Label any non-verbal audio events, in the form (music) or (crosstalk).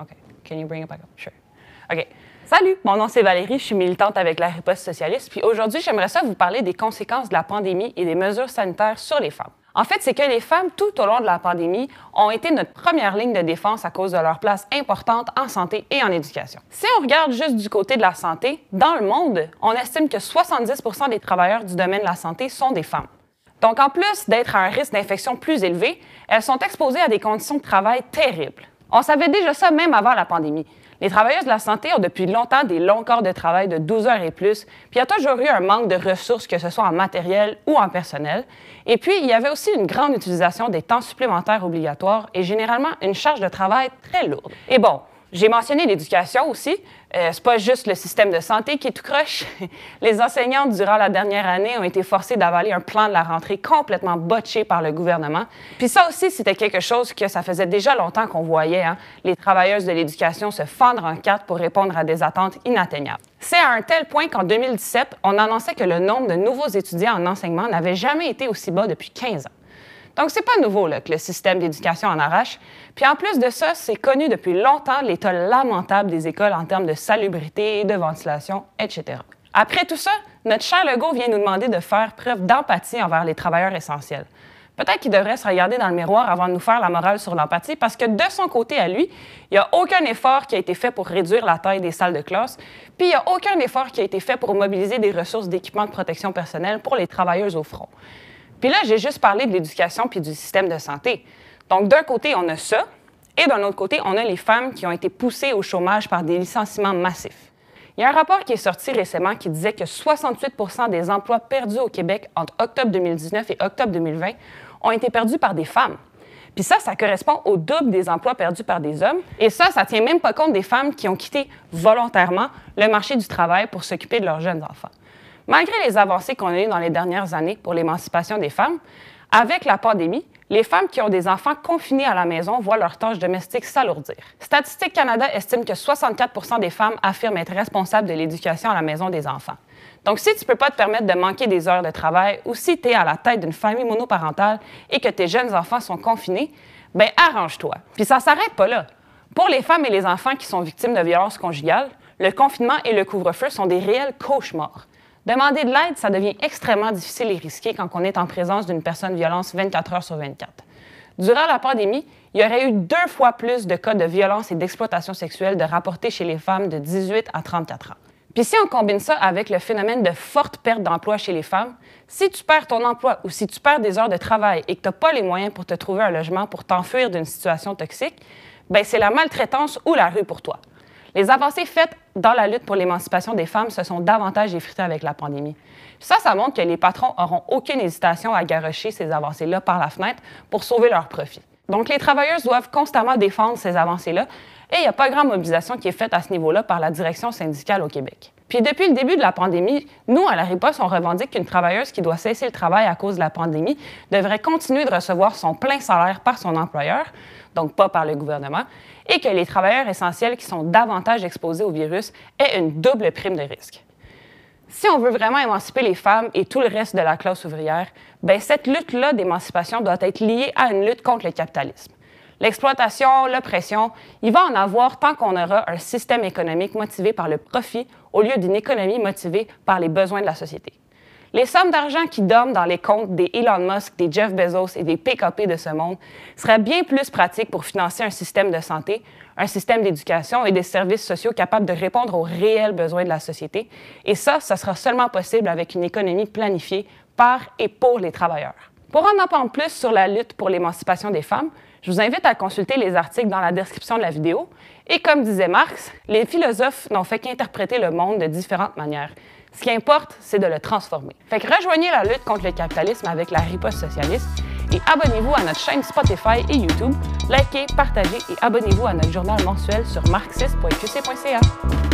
OK. Can you bring it back up? Sure. OK. Salut, mon nom c'est Valérie, je suis militante avec la riposte socialiste. Puis aujourd'hui, j'aimerais ça vous parler des conséquences de la pandémie et des mesures sanitaires sur les femmes. En fait, c'est que les femmes, tout au long de la pandémie, ont été notre première ligne de défense à cause de leur place importante en santé et en éducation. Si on regarde juste du côté de la santé, dans le monde, on estime que 70% des travailleurs du domaine de la santé sont des femmes. Donc, en plus d'être à un risque d'infection plus élevé, elles sont exposées à des conditions de travail terribles. On savait déjà ça même avant la pandémie. Les travailleuses de la santé ont depuis longtemps des longs corps de travail de 12 heures et plus, puis il y a toujours eu un manque de ressources, que ce soit en matériel ou en personnel. Et puis, il y avait aussi une grande utilisation des temps supplémentaires obligatoires et généralement une charge de travail très lourde. Et bon, j'ai mentionné l'éducation aussi. Euh, c'est pas juste le système de santé qui est tout croche. (laughs) Les enseignantes, durant la dernière année, ont été forcées d'avaler un plan de la rentrée complètement botché par le gouvernement. Puis ça aussi, c'était quelque chose que ça faisait déjà longtemps qu'on voyait, hein, les travailleuses de l'éducation se fendre en quatre pour répondre à des attentes inatteignables. C'est à un tel point qu'en 2017, on annonçait que le nombre de nouveaux étudiants en enseignement n'avait jamais été aussi bas depuis 15 ans. Donc, c'est pas nouveau que le système d'éducation en arrache. Puis en plus de ça, c'est connu depuis longtemps l'état lamentable des écoles en termes de salubrité, de ventilation, etc. Après tout ça, notre cher Legault vient nous demander de faire preuve d'empathie envers les travailleurs essentiels. Peut-être qu'il devrait se regarder dans le miroir avant de nous faire la morale sur l'empathie, parce que de son côté à lui, il n'y a aucun effort qui a été fait pour réduire la taille des salles de classe, puis il n'y a aucun effort qui a été fait pour mobiliser des ressources d'équipement de protection personnelle pour les travailleuses au front. Puis là, j'ai juste parlé de l'éducation puis du système de santé. Donc, d'un côté, on a ça, et d'un autre côté, on a les femmes qui ont été poussées au chômage par des licenciements massifs. Il y a un rapport qui est sorti récemment qui disait que 68% des emplois perdus au Québec entre octobre 2019 et octobre 2020 ont été perdus par des femmes. Puis ça, ça correspond au double des emplois perdus par des hommes. Et ça, ça tient même pas compte des femmes qui ont quitté volontairement le marché du travail pour s'occuper de leurs jeunes enfants. Malgré les avancées qu'on a eues dans les dernières années pour l'émancipation des femmes, avec la pandémie, les femmes qui ont des enfants confinés à la maison voient leurs tâches domestiques s'alourdir. Statistique Canada estime que 64% des femmes affirment être responsables de l'éducation à la maison des enfants. Donc, si tu ne peux pas te permettre de manquer des heures de travail ou si tu es à la tête d'une famille monoparentale et que tes jeunes enfants sont confinés, ben arrange-toi. Puis ça ne s'arrête pas là. Pour les femmes et les enfants qui sont victimes de violences conjugales, le confinement et le couvre-feu sont des réels cauchemars. Demander de l'aide, ça devient extrêmement difficile et risqué quand on est en présence d'une personne violence 24 heures sur 24. Durant la pandémie, il y aurait eu deux fois plus de cas de violence et d'exploitation sexuelle de rapportés chez les femmes de 18 à 34 ans. Puis si on combine ça avec le phénomène de forte perte d'emploi chez les femmes, si tu perds ton emploi ou si tu perds des heures de travail et que tu n'as pas les moyens pour te trouver un logement pour t'enfuir d'une situation toxique, ben c'est la maltraitance ou la rue pour toi. Les avancées faites dans la lutte pour l'émancipation des femmes se sont davantage effritées avec la pandémie. Ça, ça montre que les patrons auront aucune hésitation à garocher ces avancées-là par la fenêtre pour sauver leurs profits. Donc, les travailleuses doivent constamment défendre ces avancées-là et il n'y a pas grande mobilisation qui est faite à ce niveau-là par la direction syndicale au Québec. Puis depuis le début de la pandémie, nous, à la riposte, on revendique qu'une travailleuse qui doit cesser le travail à cause de la pandémie devrait continuer de recevoir son plein salaire par son employeur, donc pas par le gouvernement, et que les travailleurs essentiels qui sont davantage exposés au virus aient une double prime de risque. Si on veut vraiment émanciper les femmes et tout le reste de la classe ouvrière, ben cette lutte-là d'émancipation doit être liée à une lutte contre le capitalisme. L'exploitation, l'oppression, il va en avoir tant qu'on aura un système économique motivé par le profit au lieu d'une économie motivée par les besoins de la société. Les sommes d'argent qui dorment dans les comptes des Elon Musk, des Jeff Bezos et des PKP de ce monde seraient bien plus pratiques pour financer un système de santé, un système d'éducation et des services sociaux capables de répondre aux réels besoins de la société. Et ça, ça sera seulement possible avec une économie planifiée par et pour les travailleurs. Pour en apprendre plus sur la lutte pour l'émancipation des femmes, je vous invite à consulter les articles dans la description de la vidéo. Et comme disait Marx, les philosophes n'ont fait qu'interpréter le monde de différentes manières. Ce qui importe, c'est de le transformer. Fait que rejoignez la lutte contre le capitalisme avec la riposte socialiste et abonnez-vous à notre chaîne Spotify et YouTube. Likez, partagez et abonnez-vous à notre journal mensuel sur marxiste.qc.ca.